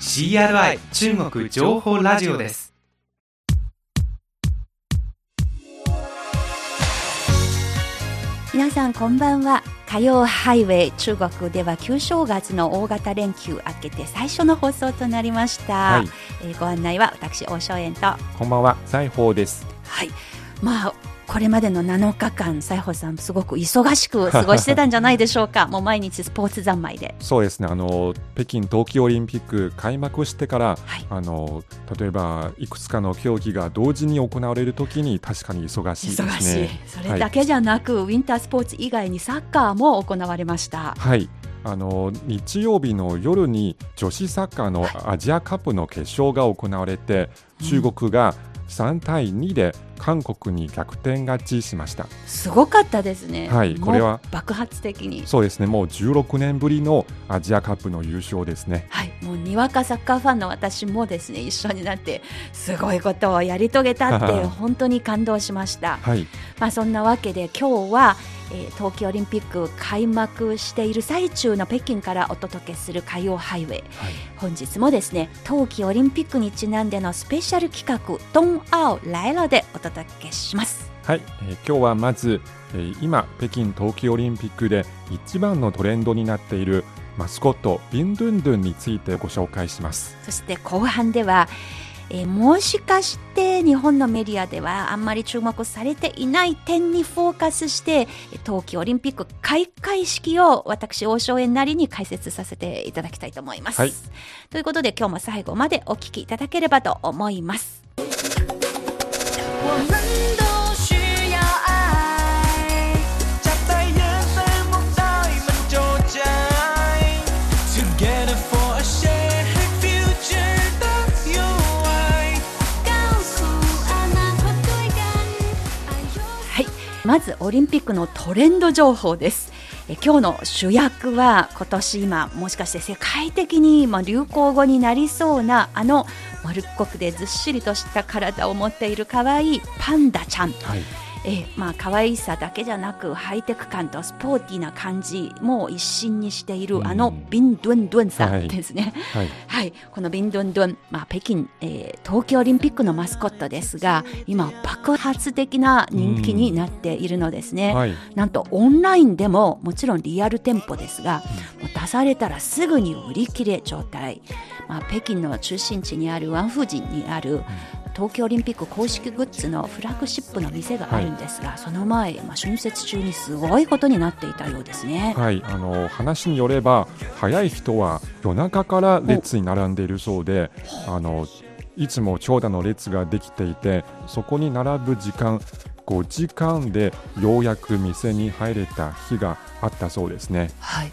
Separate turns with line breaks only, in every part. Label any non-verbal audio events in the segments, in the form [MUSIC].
CRI 中国情報ラジオです。
皆さんこんばんは。火曜ハイウェイ中国では旧正月の大型連休明けて最初の放送となりました、はい、えー、ご案内は私大正円と。
こんばんは。財宝です。
はい。まあこれまでの7日間、西郷さん、すごく忙しく過ごしてたんじゃないでしょうか、[LAUGHS] もう毎日スポーツ三昧で。
そうですね。あの、北京冬季オリンピック開幕してから、はい、あの例えばいくつかの競技が同時に行われるときに、確かに忙しいですね。忙しい。
それだけじゃなく、はい、ウィンタースポーツ以外にサッカーも行われました。
はい。あの日曜日の夜に女子サッカーのアジアカップの決勝が行われて、中国が3対2で韓国に逆転勝ちしました。
すごかったですね、
はい、これは。
爆発的に。
そうですねもう16年ぶりのアジアカップの優勝ですね。
はいもうにわかサッカーファンの私もですね一緒になってすごいことをやり遂げたって [LAUGHS] 本当に感動しました、はい、まあそんなわけで今日はえー、冬季オリンピック開幕している最中の北京からお届けする火曜ハイウェイ、はい、本日もですね冬季オリンピックにちなんでのスペシャル企画「ドン・アオ・ライラ」でお届けします。
はい、えー、今日はまず、えー、今北京冬季オリンピックで一番のトレンドになっているマスコットビンドゥンドゥンについてご紹介します。
そして後半ではえー、もしかして日本のメディアではあんまり注目されていない点にフォーカスして冬季オリンピック開会式を私王将園なりに解説させていただきたいと思います。はい、ということで今日も最後までお聞きいただければと思います。まずオリンピックのトレンド情報です。え今日の主役は今年今もしかして世界的にま流行語になりそうなあの丸っこくでずっしりとした体を持っている可愛いパンダちゃん、はい。えー、まあ可愛さだけじゃなくハイテク感とスポーティーな感じも一新にしている、あのビンドゥンドゥンさんですね。はい、はい、このビンドゥンドゥン、まあ北京、えー、東京オリンピックのマスコットですが、今爆発的な人気になっているのですね。はい、なんとオンラインでももちろんリアル店舗ですが、もう出されたらすぐに売り切れ状態。まあ北京の中心地にあるワンフージンにある、東京オリンピック公式グッズのフラッグシップの店があるんですが、はい、その前、まあ、春節中にすごいことになっていたようですね。
はい、あの話によれば早い人は夜中から列に並んでいるそうであのいつも長蛇の列ができていてそこに並ぶ時間5時間でようやく店に入れた日があったそうですね。はい、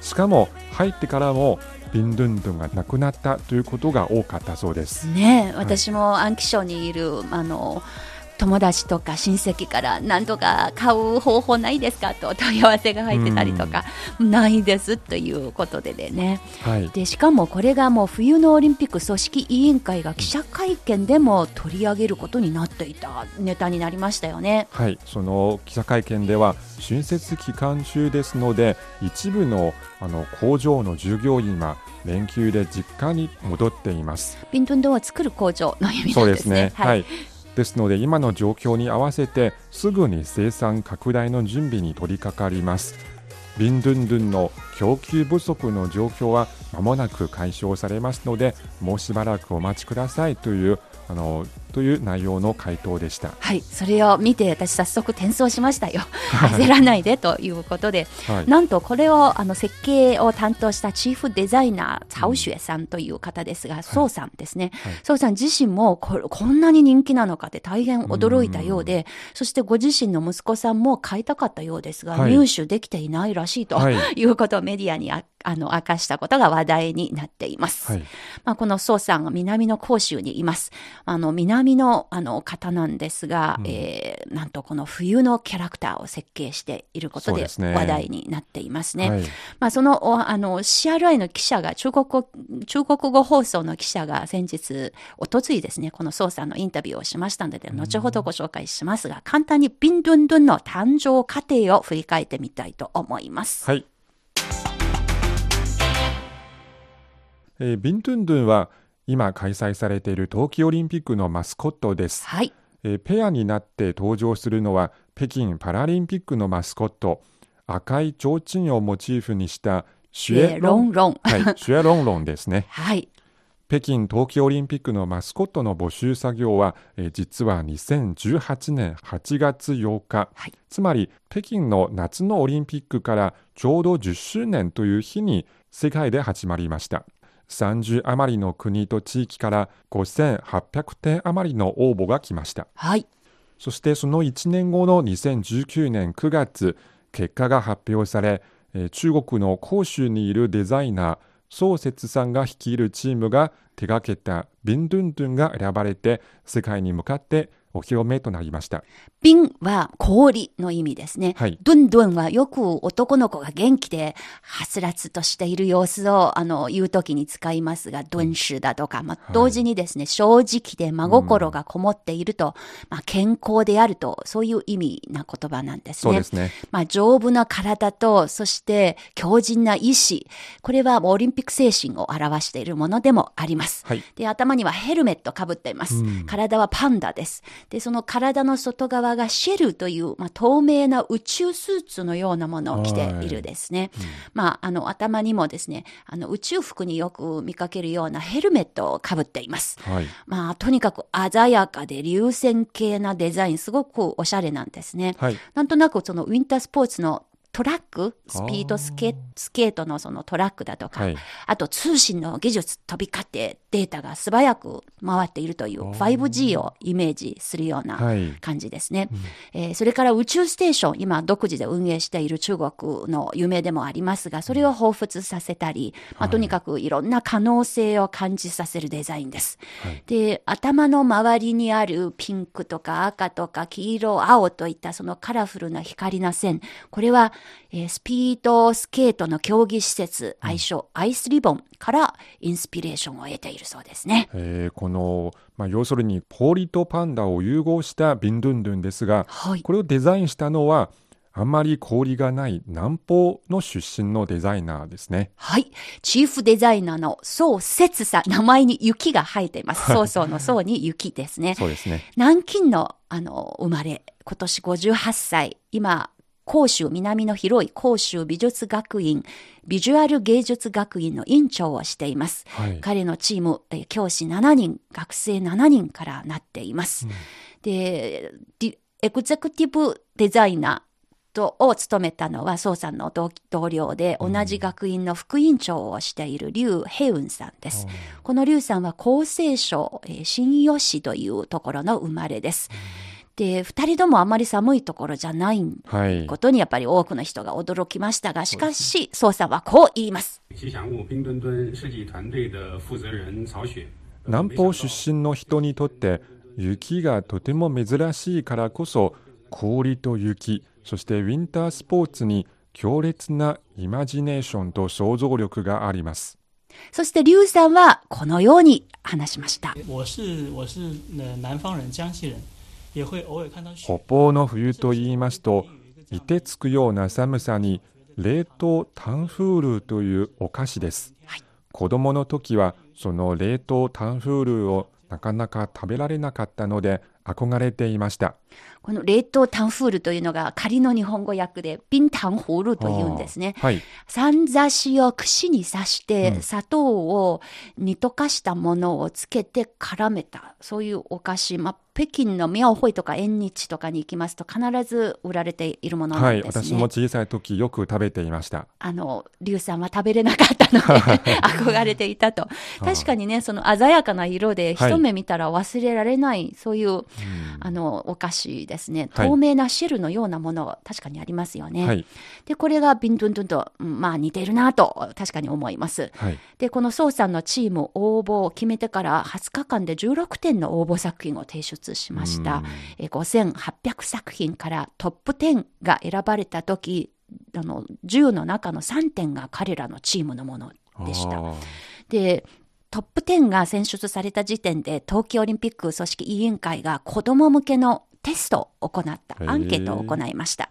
しかも入ってからもビンドゥンドゥンがなくなったということが多かったそうです。
ね、私も安徽省にいるあの友達とか親戚から何とか買う方法ないですかと問い合わせが入ってたりとか、うん、ないですということでね、はい、でしかもこれがもう冬のオリンピック組織委員会が記者会見でも取り上げることになっていたネタになりましたよね。
はいその記者会見では春節期間中ですので一部のあの工場の従業員は連休で実家に戻っています。
ビントンドを作る工場の意味なんですね。そうですね。はい、はい
ですので今の状況に合わせてすぐに生産拡大の準備に取り掛かります。ビンドゥンドゥンの供給不足の状況は間もなく解消されますのでもうしばらくお待ちくださいというあのという内容の回答でした。
はい、それを見て私早速転送しましたよ。[LAUGHS] 焦らないでということで、
はい
なんとこれをあの設計を担当したチーフデザイナー、曹雪さんという方ですが、宋さんですね。宋さん自身もここんなに人気なのかって大変驚いたようで、そしてご自身の息子さんも買いたかったようですが、
はい
入手できていないらしいと、
はい
い、うことをメディアにああの明かしたことが話題になっています。
はい
まあ、この宋さんが南の広州にいます。あの、南のあの方なんですが、えーなんとこの冬のキャラクターを設計していることで話題になっていますね。
はい
まあ、その、おあの、CRI の記者が、中国語、中国語放送の記者が先日、おとついですね、この宋さんのインタビューをしましたので、後ほどご紹介しますが、簡単にビンドゥンドゥンの誕生過程を振り返ってみたいと思います。
はい。えービントゥンドゥンは今開催されている冬季オリンピックのマスコットです。
はい。
えーペアになって登場するのは北京パラリンピックのマスコット赤い提灯をモチーフにしたシュエロン
ロン。
はい、シュエロンロンですね。[LAUGHS]
はい。
北京冬季オリンピックのマスコットの募集作業は、えー実は2018年8月8日、
はい
つまり北京の夏のオリンピックからちょうど10周年という日に世界で始まりました。30余りの国と地域から5800点余りの応募が来ました。
はい。
そしてその1年後の2019年9月、結果が発表され、えー中国の広州にいるデザイナー、宋節さんが率いるチームが手掛けたビンドゥンドゥンが選ばれて、世界に向かってお披露目となりました。
冰は氷の意味ですね。
はい
ドゥンドゥンはよく男の子が元気で、はつらつとしている様子を、あの、言うときに使いますが、ドゥンシュだとか、まあ、同時にですね、正直で真心がこもっていると、まあ、健康であると、そういう意味な言葉なんですね。
そうですね。
まあ、丈夫な体と、そして強靭な意志。これはオリンピック精神を表しているものでもあります。
はい
で、頭にはヘルメットかぶっています。体はパンダです。で、その体の外側がシェルという、まあ、透明な宇宙スーツのようなものを着ているですね。まあ、あの、頭にもですね、あの、宇宙服によく見かけるようなヘルメットをかぶっています。
はい。
まあ、とにかく鮮やかで流線形なデザイン、すごくおしゃれなんですね。
はい。
なんとなくそのウィンタースポーツのトラック、スピードスケスケートのそのトラックだとか、
はい。
あと通信の技術飛び交ってデータが素早く回っているという 5G をイメージするような
はい。
感じですね。えーそれから宇宙ステーション、今独自で運営している中国の夢でもありますが、それを彷彿させたり、まあ、とにかくいろんな可能性を感じさせるデザインです。で、頭の周りにあるピンクとか赤とか黄色、青といったそのカラフルな光な線、これは、えースピードスケートの競技施設、愛称アイスリボンからインスピレーションを得ているそうですね。
えーこの、まあ、要するに氷とパンダを融合したビンドゥンドゥンですが、
はい。
これをデザインしたのはあんまり氷がない南方の出身のデザイナーですね。
はい。チーフデザイナーの宋節さん、名前に雪が生えています。曹操の宋に雪ですね。
そうですね。
南京の、あの、生まれ、今年58歳、今、広州、南の広い広州美術学院、ビジュアル芸術学院の院長をしています。
はい。
彼のチーム、えー教師7人、学生7人からなっています。で、ディエグゼクティブデザイナーとを務めたのは、宋さんの同同僚で、同じ学院の副院長をしている劉平雲さんです。この劉さんは厚生省、えー新余市というところの生まれです。で、二人ともあまり寒いところじゃない
はい。
ことにやっぱり多くの人が驚きましたが、しかし、宋さんはこう言います。
南方出身の人にとって雪がとても珍しいからこそ氷と雪そしてウィンタースポーツに強烈なイマジネーションと想像力があります。
そして劉さんはこのように話しました。
北方の冬と言いますと凍てつくような寒さに冷凍タンフールというお菓子です、子供の時はその冷凍タンフールをなかなか食べられなかったので憧れていました。
この冷凍タンフールというのが仮の日本語訳でビンタンホールというんですね。
はい。
さんざしを串に刺して、
うん
砂糖を煮溶かしたものをつけて絡めた、そういうお菓子。まあ、北京の妙ホイとか縁日とかに行きますと必ず売られているものな
はい。
んですね。
私も小さい時よく食べていました。
あの、リュウさんは食べれなかったので、[LAUGHS] 憧れていたと。確かにね、その鮮やかな色で、
はい
一目見たら忘れられない、そういう、
うん
あの、お菓子ですね。
はい
透明な汁のようなもの、確かにありますよね。
はい。
で、これがビンドゥンドゥンと、うんまあ似てるなと、確かに思います。
はい。
で、このソウさんのチーム応募を決めてから20日間で16点の応募作品を提出しました。えー5800作品からトップ10が選ばれた時、あの、10の中の3点が彼らのチームのものでした。で、トップ10が選出された時点で、冬季オリンピック組織委員会が子供向けのテストを行った、アンケートを行いました。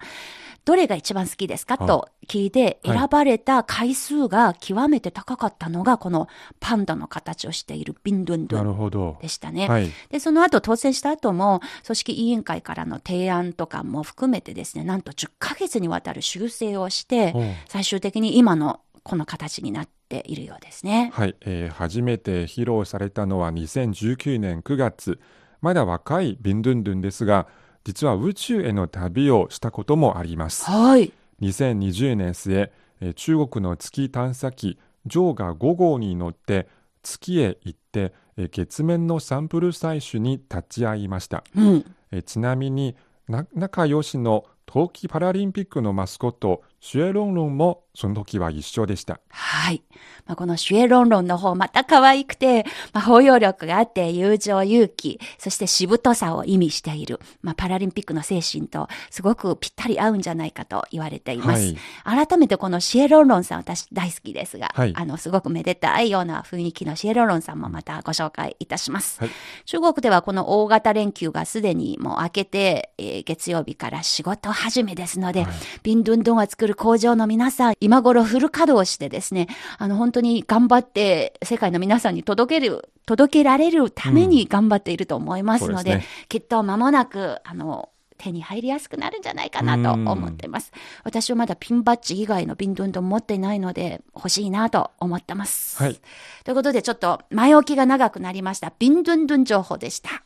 どれが一番好きですか？
はい
と聞いて、
はい
選ばれた回数が極めて高かったのが、このパンダの形をしているビンドゥンド
な
ゥン。でしたね。
はい。
で、その後当選した後も、組織委員会からの提案とかも含めてですね、なんと10ヶ月にわたる修正をして最終的に今のこの形になっているようですね。
はい、えー初めて披露されたのは2019年9月。まだ若いビンドゥンドゥンですが、実は宇宙への旅をしたこともあります。
はい。
2020年末、えー中国の月探査機ジョーが5号に乗って月へ行って、えー月面のサンプル採取に立ち会いました。
うん。
えーちなみにな仲良しの冬季パラリンピックのマスコットシュエロンロンもその時は一緒でした。
はい。まあ、このシュエロンロンの方、また可愛くて、まあ、包容力があって、友情、勇気、そしてしぶとさを意味している、まあ、パラリンピックの精神と、すごくぴったり合うんじゃないかと言われています。改めてこのシエロンロンさん、私大好きですが、
はい
あの、すごくめでたいような雰囲気のシエロンロンさんもまたご紹介いたします。
はい
中国ではこの大型連休がすでにもう明けて、えー月曜日から仕事始めですので、
はい
ビンドゥンドゥンを作る工場の皆さん、今頃フル稼働してですね、あの本当に頑張って世界の皆さんに届ける、届けられるために頑張っていると思いますので、
そうです
きっと間もなく、あの、手に入りやすくなるんじゃないかなと思っています。私はまだピンバッジ以外のビンドゥンドゥン持っていないので欲しいなと思ってます。
はい。
ということでちょっと前置きが長くなりました。ビンドゥンドゥン情報でした。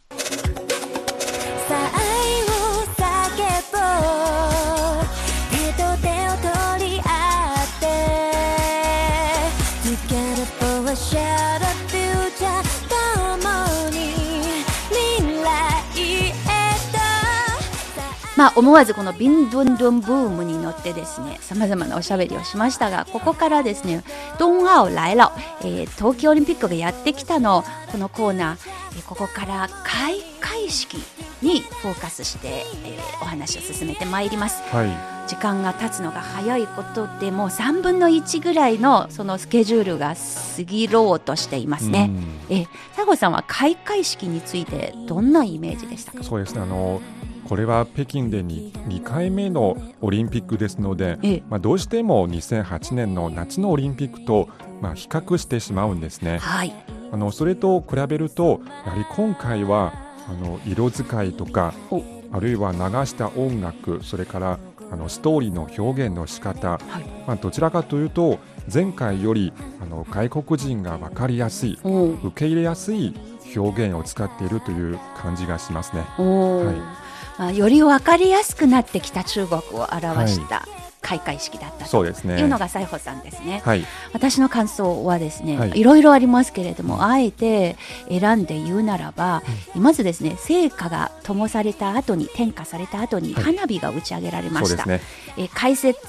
まあ思わずこのビンドゥンドゥンブームに乗ってですね、様々なおしゃべりをしましたが、ここからですね、ドンアオ来了、えー東京オリンピックがやってきたの、このコーナー、えーここから開会式にフォーカスして、えーお話を進めてまいります。
はい。
時間が経つのが早いことでもう3分の1ぐらいのそのスケジュールが過ぎろうとしていますね。え、佐合さんは開会式についてどんなイメージでしたか？
そうですね。あのこれは北京で 2, 2回目のオリンピックですので、
ええ
まあ、どうしても2008年の夏のオリンピックと、まあ、比較してしまうんですね。
はい。
あのそれと比べるとやはり今回はあの色使いとか
お
あるいは流した音楽それからあのストーリーの表現の仕方、
はい
まあ、どちらかというと前回よりあの外国人が分かりやすい受け入れやすい表現を使っているという感じがしますね。はい
まあ、より分かりやすくなってきた中国を表した開会式だったと。いうのが西穂さんですね。
はい、
私の感想はですね、
はい
い、ろいろありますけれども、あえて選んで言うならば、まずですね、聖火が灯された後に、点火された後に
はい
花火が打ち上げられました。
そうですね。
えー解説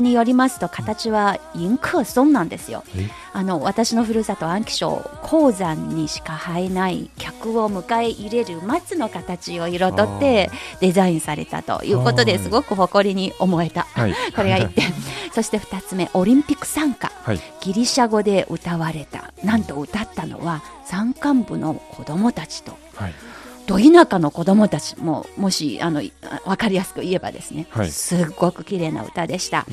によりますと形は銀クソンなんですよ。
え？
あの私のふるさと安徽省鉱山にしか生えない客を迎え入れる松の形を彩ってデザインされたということで
はい
すごく誇りに思えた、
はい、[LAUGHS]
これが1点。そして2つ目オリンピック参加。
はい、
ギリシャ語で歌われた。なんと歌ったのは山間部の子供たちと。
はい、
ど田舎の子供たちももしあのいあわかりやすく言えばですね、
はい。
すっごく綺麗な歌でした、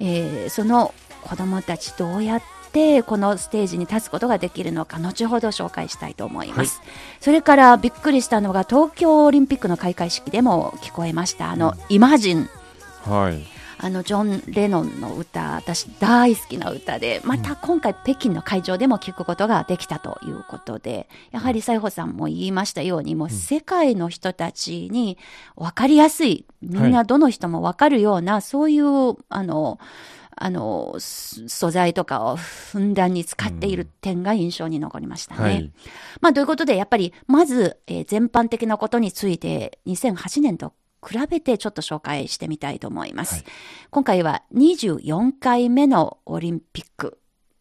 えーその子供たちどうやっってこのステージに立つことができるのか後ほど紹介したいと思います、それからびっくりしたのが東京オリンピックの開会式でも聞こえました。あの、イマジン
はい。
あのジョン・レノンの歌私大好きな歌でまた今回北京の会場でも聞くことができたということでやはり西郷さんも言いましたようにもう世界の人たちに分かりやすいみんなどの人も分かるような、そういうあのあのす素材とかをふんだんに使っている点が印象に残りましたね。
はい。
まあ、ということで、やっぱり、まず、えー全般的なことについて、2008年と比べてちょっと紹介してみたいと思います。
はい
今回は24回目のオリンピック、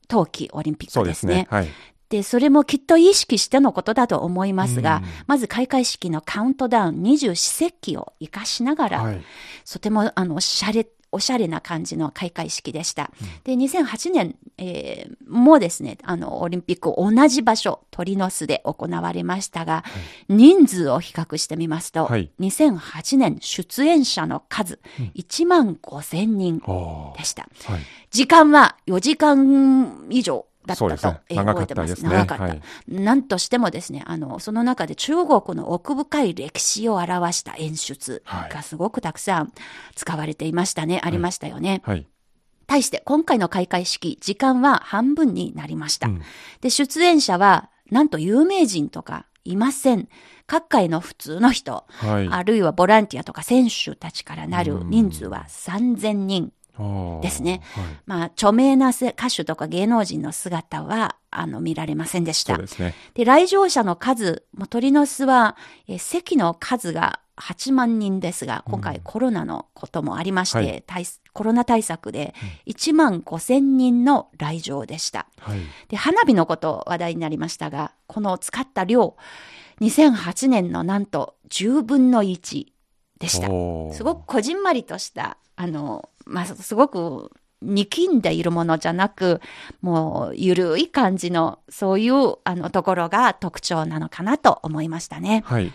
冬季オリンピックでね
そうですすね。。はい。
で、それもきっと意識してのことだと思いますが、
うん
まず開会式のカウントダウン二十四節気を活かしながら、
はい。
とてもあのおしゃれおしゃれな感じの開会式でした。で、2008年、えーもですね、あの、オリンピック同じ場所、鳥の巣で行われましたが、人数を比較してみますと、
はい
2008年出演者の数、1万5千人
おー
でした。
はい。
時間は4時間以上だったと、
ね
覚え
てたですね
長かった。
はい
なんとしてもですね、あの、その中で中国の奥深い歴史を表した演出がすごくたくさん使われていましたね、ありましたよね。
はい。
対して今回の開会式、時間は半分になりました。
うん
で、出演者は、なんと有名人とかいません。各界の普通の人、
はい。
あるいはボランティアとか選手たちからなる人数は3000人。ですね
はい。
まあ、著名なせ歌手とか芸能人の姿は、あの、見られませんでした。
ですね。
で、来場者の数、まあ鳥の巣は、えー席の数が8万人ですが、今回コロナのこともありまして、
はい
対コロナ対策で1万5千人の来場でした。
はい。
で、花火のこと話題になりましたが、この使った量、2008年のなんと10分の1でした。すごくこじんまりとした、あの、まあ、すごく力んでいるものじゃなく、もう、ゆるい感じの、そういう、あの、ところが特徴なのかなと思いましたね。
はい。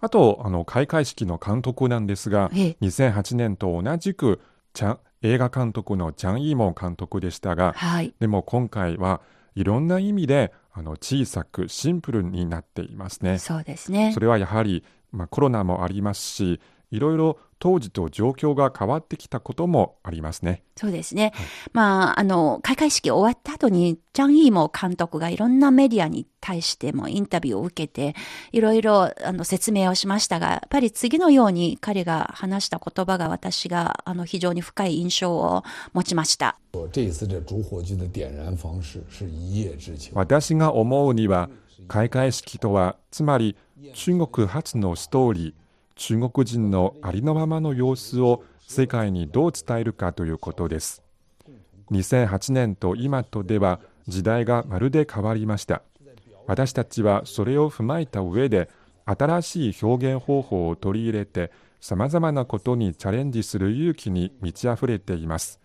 あと、あの、開会式の監督なんですが、
ええ
2008年と同じく、チャン映画監督のチャン・イーモン監督でしたが、
はい。
でも今回はいろんな意味であの小さくシンプルになっていますね。
そうですね
そ。れはやはり、まあ、コロナもありますし、いろいろ当時と状況が変わってきたこともありますね。
そうですね。まあ、あの、開会式終わった後に、ジャン・イーモ監督がいろんなメディアに対してもインタビューを受けて、いろいろあの説明をしましたが、やっぱり次のように彼が話した言葉が私があの非常に深い印象を持ちました。
私が思うには開会式とはつまり中国発のストーリー中国人のありのままの様子を世界にどう伝えるかということです。2008年と今とでは時代がまるで変わりました。私たちはそれを踏まえた上で新しい表現方法を取り入れてさまざまなことにチャレンジする勇気に満ち溢れています。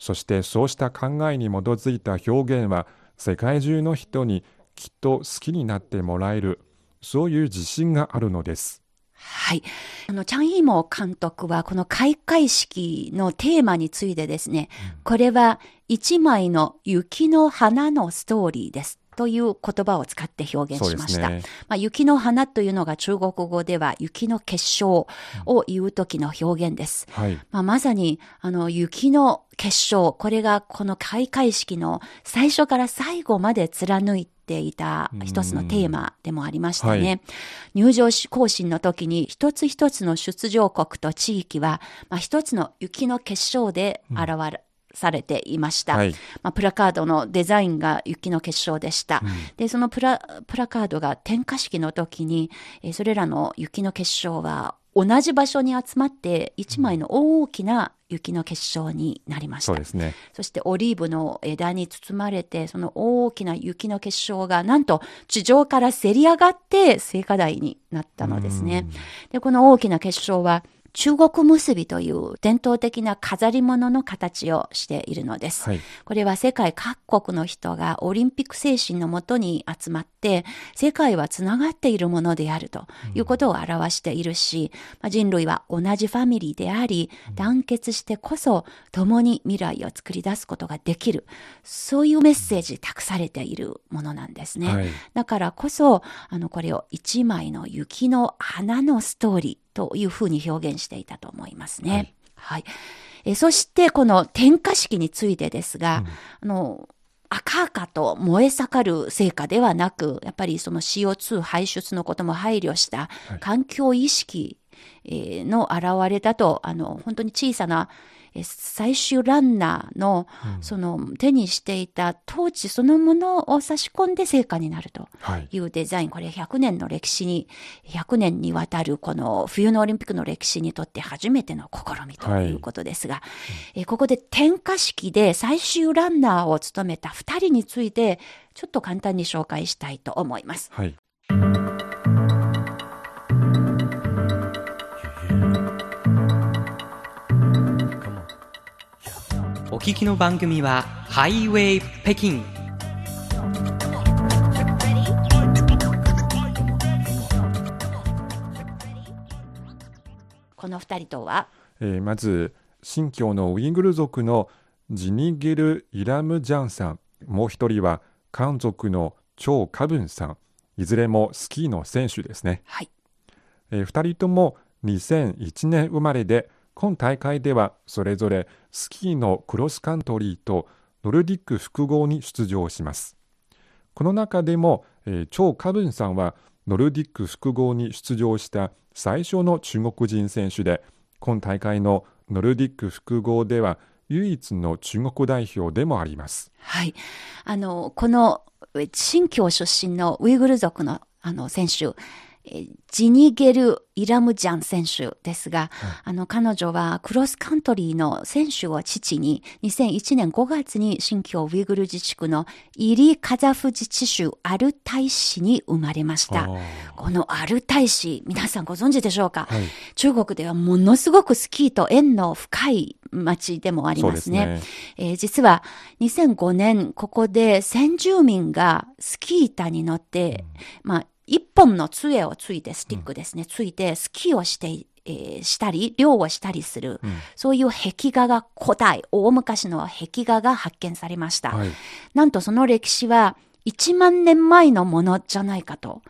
そしてそうした考えに基づいた表現は世界中の人にきっと好きになってもらえるそういう自信があるのです。
はい。あの、チャン・イーモ監督は、この開会式のテーマについてですね、これは一枚の雪の花のストーリーです。という言葉を使って表現しました。
ね
まあ、雪の花というのが中国語では雪の結晶を言う時の表現です。
はい
まあ、まさに、あの、雪の結晶、これがこの開会式の最初から最後まで貫いていた一つのテーマでもありましたね。
はい
入場行進の時に一つ一つの出場国と地域は、まあ、一つの雪の結晶で表されていました。
はい
まあ、プラカードのデザインが雪の結晶でした。で、そのプラプラカードが点火式の時に、えーそれらの雪の結晶は同じ場所に集まって一枚の大きな雪の結晶になりました。
そうですね
そしてオリーブの枝に包まれて、その大きな雪の結晶がなんと地上からせり上がって聖火台になったのですね。で、この大きな結晶は中国結びという伝統的な飾り物の形をしているのです。
はい。
これは世界各国の人がオリンピック精神のもとに集まって、世界はつながっているものであるということを表しているし、まあ人類は同じファミリーであり、団結してこそ共に未来を作り出すことができる。そういうメッセージ託されているものなんですね。
はい
だからこそ、あの、これを一枚の雪の花のストーリーというふうに表現していたと思いますね。はい。えそして、この点火式についてですが、あの、赤々と燃え盛る成果ではなく、やっぱりその CO2 排出のことも配慮した環境意識えーの現れだと、あの、本当に小さな、えー最終ランナーの、その手にしていたトーチそのものを差し込んで成果になると
はい。
いうデザイン。これ100年の歴史に、100年にわたるこの冬のオリンピックの歴史にとって初めての試みということですが、えーここで点火式で最終ランナーを務めた2人について、ちょっと簡単に紹介したいと思います。
はい。
お聞きの番組はハイウェイ北京
この2人とは、
えーまず、新疆のウイグル族のジニゲル・イラムジャンさん。もう一人は、漢族のチョウ・カブンさん。いずれもスキーの選手ですね。
はい。
えー二人とも2001年生まれで、今大会ではそれぞれスキーのクロスカントリーとノルディック複合に出場します。この中でも、えー、チョウ・カブンさんはノルディック複合に出場した最初の中国人選手で、今大会のノルディック複合では唯一の中国代表でもあります。
はい。あの、この、新疆出身のウイグル族の、あの、選手、ジニゲル・イラムジャン選手ですが、あの、彼女はクロスカントリーの選手を父に、2001年5月に新疆ウイグル自治区のイリ・カザフ自治州アルタイ市に生まれました。このアルタイ市、皆さんご存知でしょうか、
はい
中国ではものすごくスキーと縁の深い町でもありますね。
ですね。
えー実は2005年、ここで先住民がスキー板に乗って、まあ、一本の杖をついて、スティックですね、ついて、スキーをして、えーしたり、漁をしたりする、そういう壁画が古代、大昔の壁画が発見されました。
はい。
なんとその歴史は、1万年前のものじゃないかと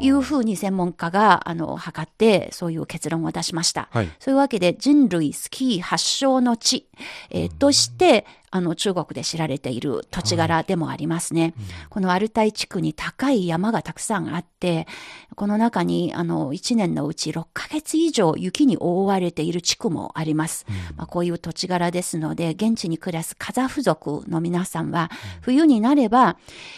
いうふうに専門家が、あの、測って、そういう結論を出しました。
はい
そういうわけで人類スキー発祥の地、えーとして、あの中国で知られている土地柄でもありますね。このアルタイ地区に高い山がたくさんあって、この中にあの1年のうち6ヶ月以上雪に覆われている地区もあります。まあ、こういう土地柄ですので、現地に暮らすカザフ族の皆さんは、冬になれば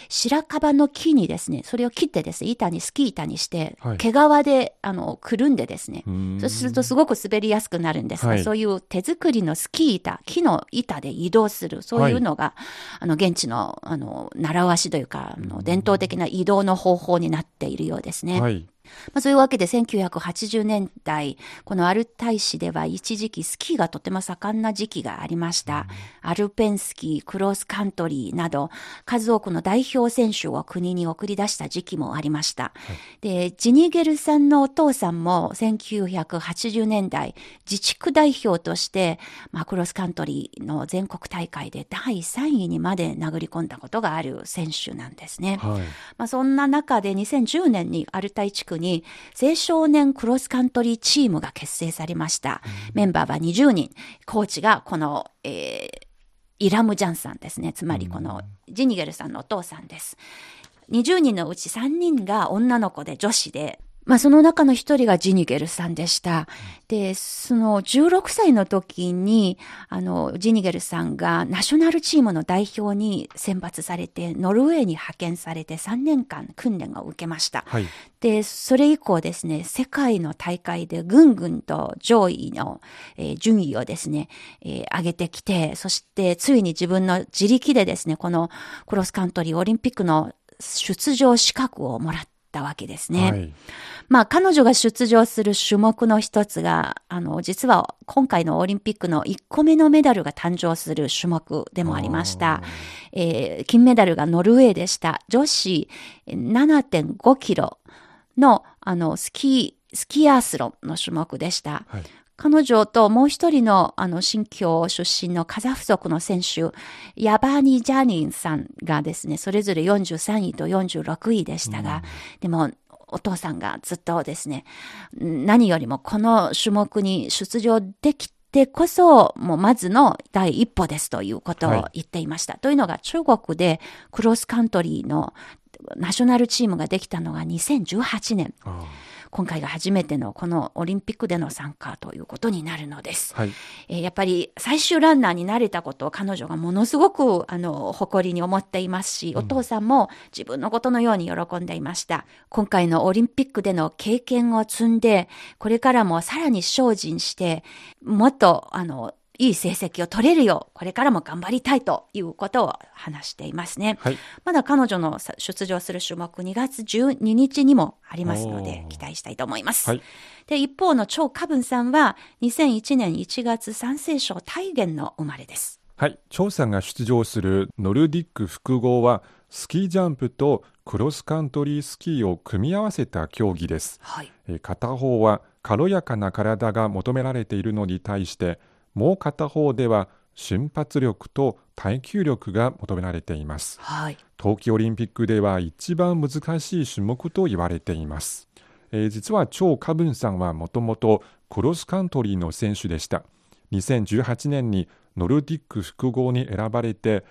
白樺の木にですね、それを切ってですね、板にスキー板にして、
はい。
毛皮であのくるんでですね、
ん。
そうするとすごく滑りやすくなるんですが、
はい。
そういう手作りのスキー板、木の板で移動する、そういうのが、あの、現地の、あの、習わしというか、あの伝統的な移動の方法になっているようですね。
はい。
まあ、そういうわけで1980年代、このアルタイ市では一時期スキーがとても盛んな時期がありました。アルペンスキー、クロスカントリーなど、数多くの代表選手を国に送り出した時期もありました。で、ジニゲルさんのお父さんも1980年代、自治区代表として、まあ、クロスカントリーの全国大会で第3位にまで殴り込んだことがある選手なんですね。
はい。
まあ、そんな中で2010年にアルタイ地区に青少年クロスカントリーチームが結成されました。メンバーは20人。コーチがこの、えーイラムジャンさんですね。つまりこのジニゲルさんのお父さんです。20人のうち3人が女の子で女子で、まあその中の一人がジニゲルさんでした。で、その16歳の時に、あの、ジニゲルさんがナショナルチームの代表に選抜されて、ノルウェーに派遣されて3年間訓練を受けました。
はい。
で、それ以降ですね、世界の大会でぐんぐんと上位の、えー順位をですね、えー上げてきて、そしてついに自分の自力でですね、このクロスカントリーオリンピックの出場資格をもらったわけですね。
はい。
まあ彼女が出場する種目の一つが、あの、実は今回のオリンピックの1個目のメダルが誕生する種目でもありました。えー金メダルがノルウェーでした。女子7.5キロの、あの、スキー、スキーアースロンの種目でした。
はい。
彼女ともう一人の、あの、新疆出身のカザフ族の選手、ヤバーニ・ジャニンさんがですね、それぞれ43位と46位でしたが、でも、お父さんがずっとですね、何よりもこの種目に出場できてこそ、もうまずの第一歩ですということを言っていました。というのが中国でクロスカントリーのナショナルチームができたのが2018年。
あ
今回が初めてのこのオリンピックでの参加ということになるのです。
ーはい。
えーやっぱり最終ランナーになれたことを彼女がものすごくあの誇りに思っていますし、お父さんも自分のことのように喜んでいました。今回のオリンピックでの経験を積んで、これからもさらに精進して、もっとあのいい成績を取れるよう、これからも頑張りたいということを話していますね。
はい。
まだ彼女のさ出場する種目2月12日にもありますので期待したいと思います。
はい
で、一方の張カブンさんは2001年1月山西省大元の生まれです。
はい。張さんが出場するノルディック複合は、スキージャンプとクロスカントリースキーを組み合わせた競技です。
はい。
えー片方は軽やかな体が求められているのに対してもう片方では瞬発力と耐久力が求められています。
はい。
冬季オリンピックでは一番難しい種目と言われています、えー実は張カブンさんはもともとクロスカントリーの選手でした。2018年にノルディック複合に選ばれて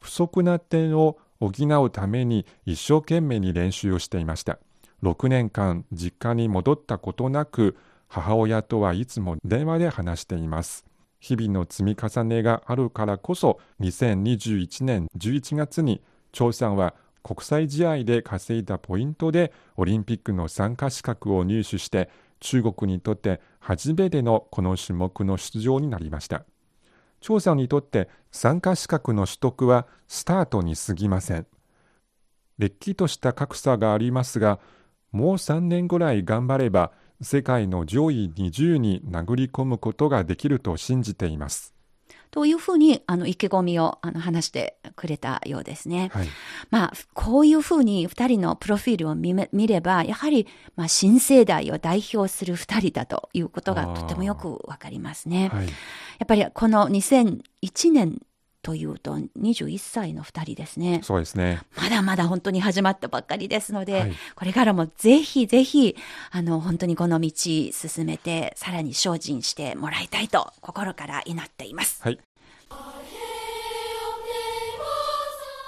不足な点を補うために一生懸命に練習をしていました。6年間実家に戻ったことなく母親とはいつも電話で話しています日々の積み重ねがあるからこそ2021年11月に張さんは国際試合で稼いだポイントでオリンピックの参加資格を入手して中国にとって初めてのこの種目の出場になりました。張さんにとって参加資格の取得はスタートに過ぎません。れっきとした格差がありますがもう3年ぐらい頑張れば世界の上位20に殴り込むことができると信じています。
というふうに、あの、意気込みをあの話してくれたようですね。
はい。
まあ、こういうふうに二人のプロフィールを見め見れば、やはり、まあ、新世代を代表する二人だということがとてもよくわかりますね。
はい。
やっぱりこの2001年というと21歳の二人ですね。
そうですね。
まだまだ本当に始まったばっかりですので、
はい
これからもぜひぜひ、あの、本当にこの道進めて、さらに精進してもらいたいと心から祈っています。
はい。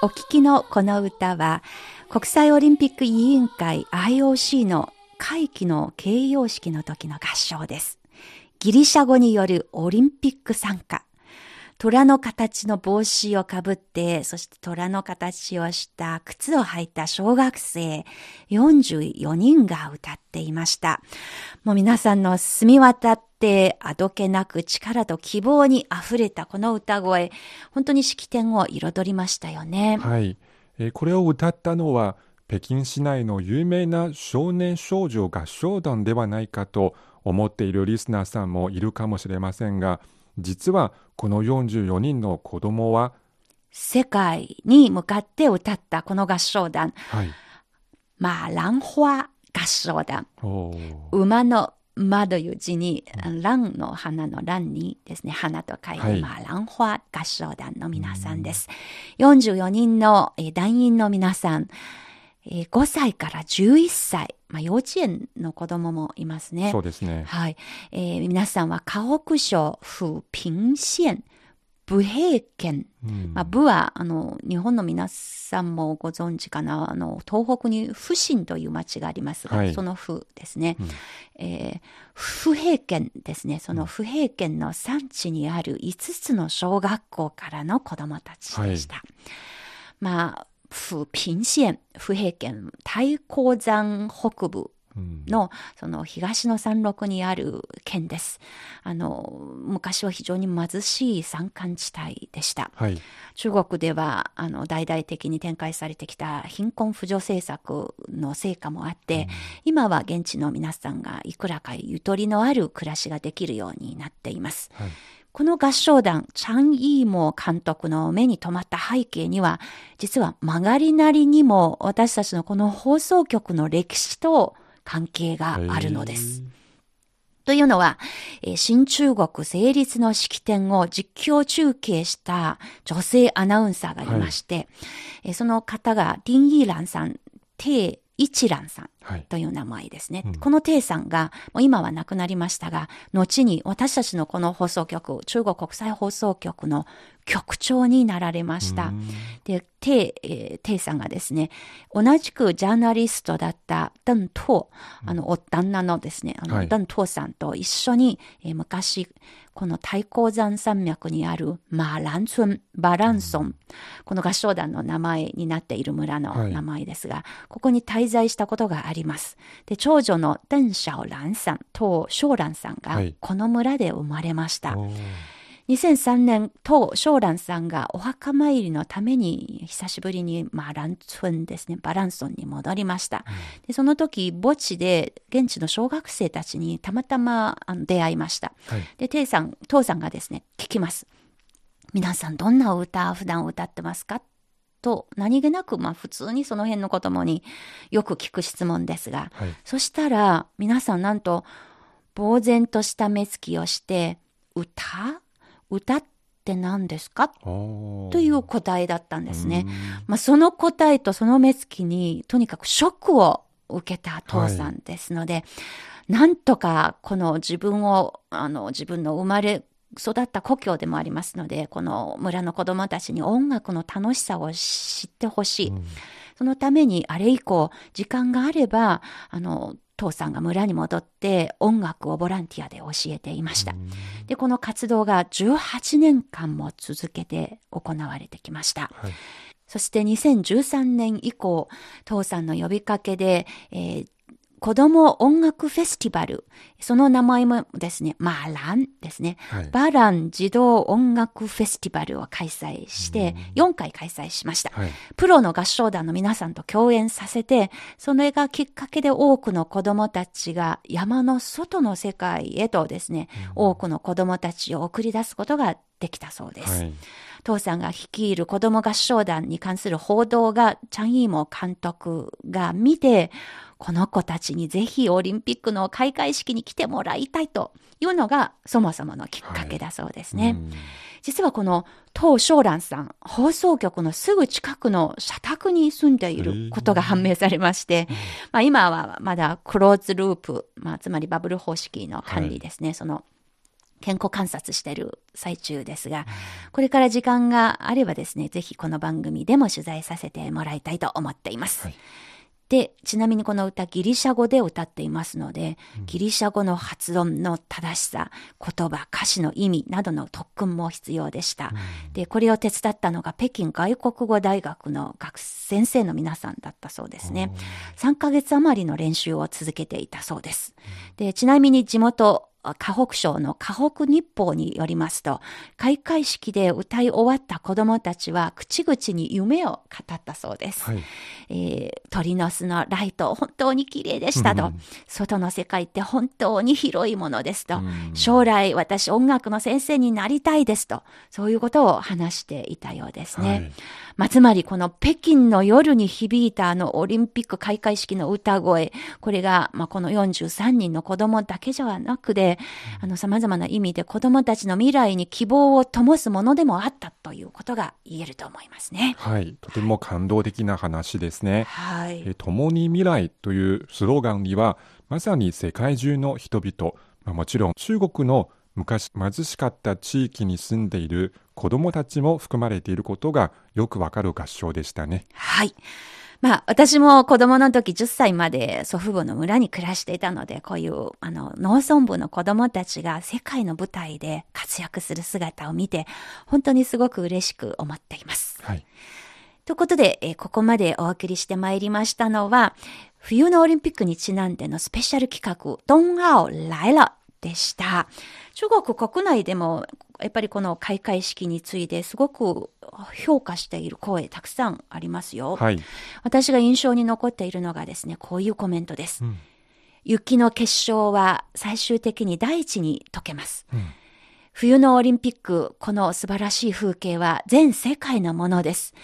お聞きのこの歌は、国際オリンピック委員会 IOC の会期の形容式の時の合唱です。ギリシャ語によるオリンピック参加。虎の形の帽子をかぶって、そして虎の形をした靴を履いた小学生44人が歌っていました。もう皆さんの澄み渡ってあどけなく力と希望に溢れたこの歌声、本当に式典を彩りましたよね。
はい。えーこれを歌ったのは、北京市内の有名な少年少女合唱団ではないかと思っているリスナーさんもいるかもしれませんが、実はこの44人の子供は、
世界に向かって歌ったこの合唱団、
はい。
まあ、蘭花合唱団。馬の馬という字に、蘭の花の蘭にですね、花と書いて、
はい
まあ、蘭花合唱団の皆さんです。44人の、えー団員の皆さん、えー5歳から11歳、まあ、幼稚園の子供もいますね。
そうですね。
はい。えー皆さんは河北省府平县武平県
うん
まあ、部は、あの、日本の皆さんもご存知かな、あの、東北に府新という町がありますが、
はい
その府ですね。
うん
えー不平県ですね。その不平県の産地にある5つの小学校からの子供たちでした。まあ、府平县、不平県、太高山北部
うん
のその東の山麓にある県です。あの、昔は非常に貧しい山間地帯でした。
はい。
中国ではあの大々的に展開されてきた貧困扶助政策の成果もあって、今は現地の皆さんがいくらかゆとりのある暮らしができるようになっています。
はい
この合唱団、チャン・イーモー監督の目に留まった背景には、実は曲がりなりにも私たちのこの放送局の歴史と関係があるのです。というのは、えー新中国成立の式典を実況中継した女性アナウンサーがいまして、えーその方が林イーランさん、テイ・一蘭さん
はい。
という名前ですね。
うん
このテイさんが、もう今は亡くなりましたが、後に私たちのこの放送局、中国国際放送局の局長になられました。
うん。
で、テイ、えーテイさんがですね、同じくジャーナリストだったダントー、あの、お旦那のですね、あの、
はい。
ダントーさんと一緒に、えー昔、この太閤山山脈にあるマーラン村、バランソン、この合唱団の名前になっている村の
はい。
名前ですが、ここに滞在したことがあります。で、長女の鄧小蘭さんと小蘭さんが
はい、
この村で生まれました。
おー
2003年、当小蘭さんがお墓参りのために久しぶりに、まあ、ランツンですね、バランソンに戻りました。でその時、墓地で現地の小学生たちにたまたまあの出会いました。
はい。
で、テイさん、父さんがですね、聞きます。皆さん、どんな歌、普段歌ってますか？と、何気なく、まあ、普通にその辺の子供によく聞く質問ですが、
はい。
そしたら、皆さんなんと、呆然とした目つきをして、歌？歌って何ですか？という答えだったんですね
う。ん
まあ、その答えとその目つきに、とにかくショックを受けた父さんですので、なんとかこの自分を、あの、自分の生まれ、育った故郷でもありますので、この村の子供たちに音楽の楽しさを知ってほしい。
うん
そのためにあれ以降、時間があれば、あの、父さんが村に戻って音楽をボランティアで教えていました。で、この活動が18年間も続けて行われてきました。
はい。
そして2013年以降、父さんの呼びかけで、えー子供音楽フェスティバル、その名前もですね、マーランですね。
はい。
バラン児童音楽フェスティバルを開催して、4回開催しました。
はい。
プロの合唱団の皆さんと共演させて、それがきっかけで多くの子供たちが山の外の世界へとですね、多くの子供たちを送り出すことができたそうです。
はい。
父さんが率いる子供合唱団に関する報道が、チャン・イーモ監督が見て、この子たちにぜひオリンピックの開会式に来てもらいたいというのがそもそものきっかけだそうですね。
うん。
実はこの当小蘭さん、放送局のすぐ近くの社宅に住んでいることが判明されまして、まあ今はまだクローズループ、まあつまりバブル方式の管理ですね、その健康観察している最中ですが、これから時間があればですね、ぜひこの番組でも取材させてもらいたいと思っています。
はい
で、ちなみにこの歌ギリシャ語で歌っていますので、ギリシャ語の発音の正しさ、言葉、歌詞の意味などの特訓も必要でした。で、これを手伝ったのが北京外国語大学の学先生の皆さんだったそうですね。3ヶ月余りの練習を続けていたそうです。で、ちなみに地元、河北省の河北日報によりますと、開会式で歌い終わった子供たちは口々に夢を語ったそうです。
はい。
えー鳥の巣のライト、本当に綺麗でしたと。外の世界って本当に広いものですと。将来私音楽の先生になりたいですと。そういうことを話していたようですね。
はい
まあ、つまりこの北京の夜に響いたあのオリンピック開会式の歌声、これが、まあ、この43人の子供だけじゃなくて、あの様々な意味で子供たちの未来に希望を灯すものでもあったということが言えると思いますね。
はい。とても感動的な話ですね。
はい。
えー共に未来というスローガンには、まさに世界中の人々、まあ、もちろん中国の昔貧しかった地域に住んでいる子供たちも含まれていることがよくわかる合唱でしたね。
はい。まあ、私も子供の時10歳まで祖父母の村に暮らしていたので、こういう、あの、農村部の子供たちが世界の舞台で活躍する姿を見て、本当にすごく嬉しく思っています。
はい。
ということで、えーここまでお送りしてまいりましたのは、冬のオリンピックにちなんでのスペシャル企画、ドンアオ来了でした。中国国内でも、やっぱりこの開会式についてすごく評価している声たくさんありますよ。
はい。
私が印象に残っているのがですね、こういうコメントです。
うん
雪の結晶は最終的に大地に溶けます。
うん
冬のオリンピック、この素晴らしい風景は全世界のものです。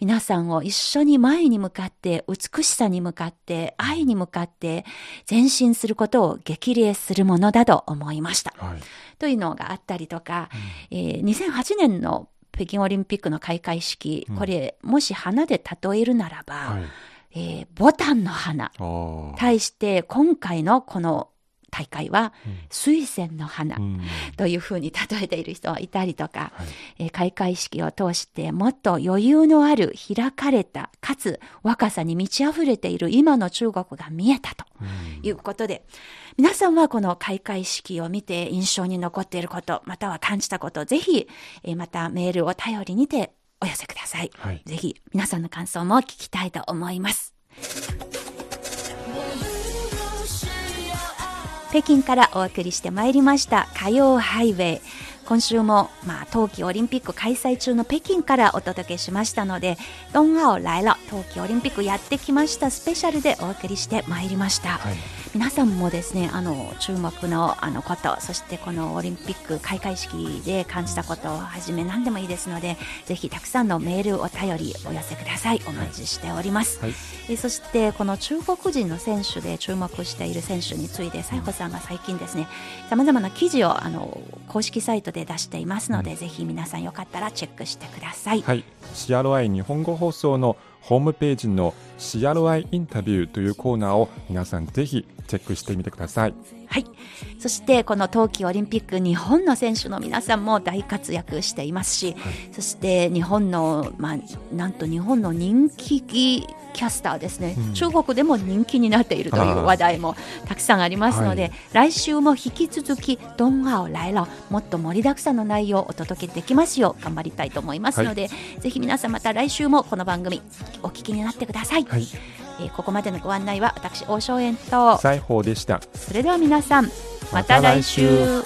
皆さんを一緒に前に向かって、美しさに向かって、愛に向かって、前進することを激励するものだと思いました。
はい。
というのがあったりとか、えー2008年の北京オリンピックの開会式、これ、もし花で例えるならば、
はい。
えーボタンの花。対して、今回のこの大会は、水仙の花。
うん。
というふうに例えている人がいたりとか、
はい。
えー開会式を通してもっと余裕のある開かれたかつ若さに満ち溢れている今の中国が見えたということで、皆さんはこの開会式を見て印象に残っていることまたは感じたことぜひ、えーまたメールを頼りにてお寄せください、
はい。
ぜひ皆さんの感想も聞きたいと思います北京からお送りしてまいりました。火曜ハイウェイ。今週も、まあ、冬季オリンピック開催中の北京からお届けしましたので「ドンアオ来了冬季オリンピックやってきました」スペシャルでお送りしてまいりました、
はい。
皆さんもですねあの注目のあのことそしてこのオリンピック開会式で感じたことをはじめ何でもいいですのでぜひたくさんのメールお便りお寄せくださいお待ちしております、
はい。
えそしてこの中国人の選手で注目している選手について西郷さんが最近ですねさまざまな記事をあの公式サイトで出していますので、ぜひ皆さんよかったらチェックしてください、
はい、CRI 日本語放送のホームページの CRI インタビューというコーナーを皆さんぜひチェックしてみてください。
はい。そして、この冬季オリンピック、日本の選手の皆さんも大活躍していますし、そして日本の、まあ、なんと日本の人気キャスターですね、中国でも人気になっているという話題もたくさんありますので、
はい。
来週も引き続き、ドンアオ来了、もっと盛りだくさんの内容をお届けできますよう頑張りたいと思いますので、ぜひ皆さんまた来週もこの番組お聞きになってください。
はい、
えーここまでのご案内は私、大正円と、
西宝でした。
それでは皆さん、また
来週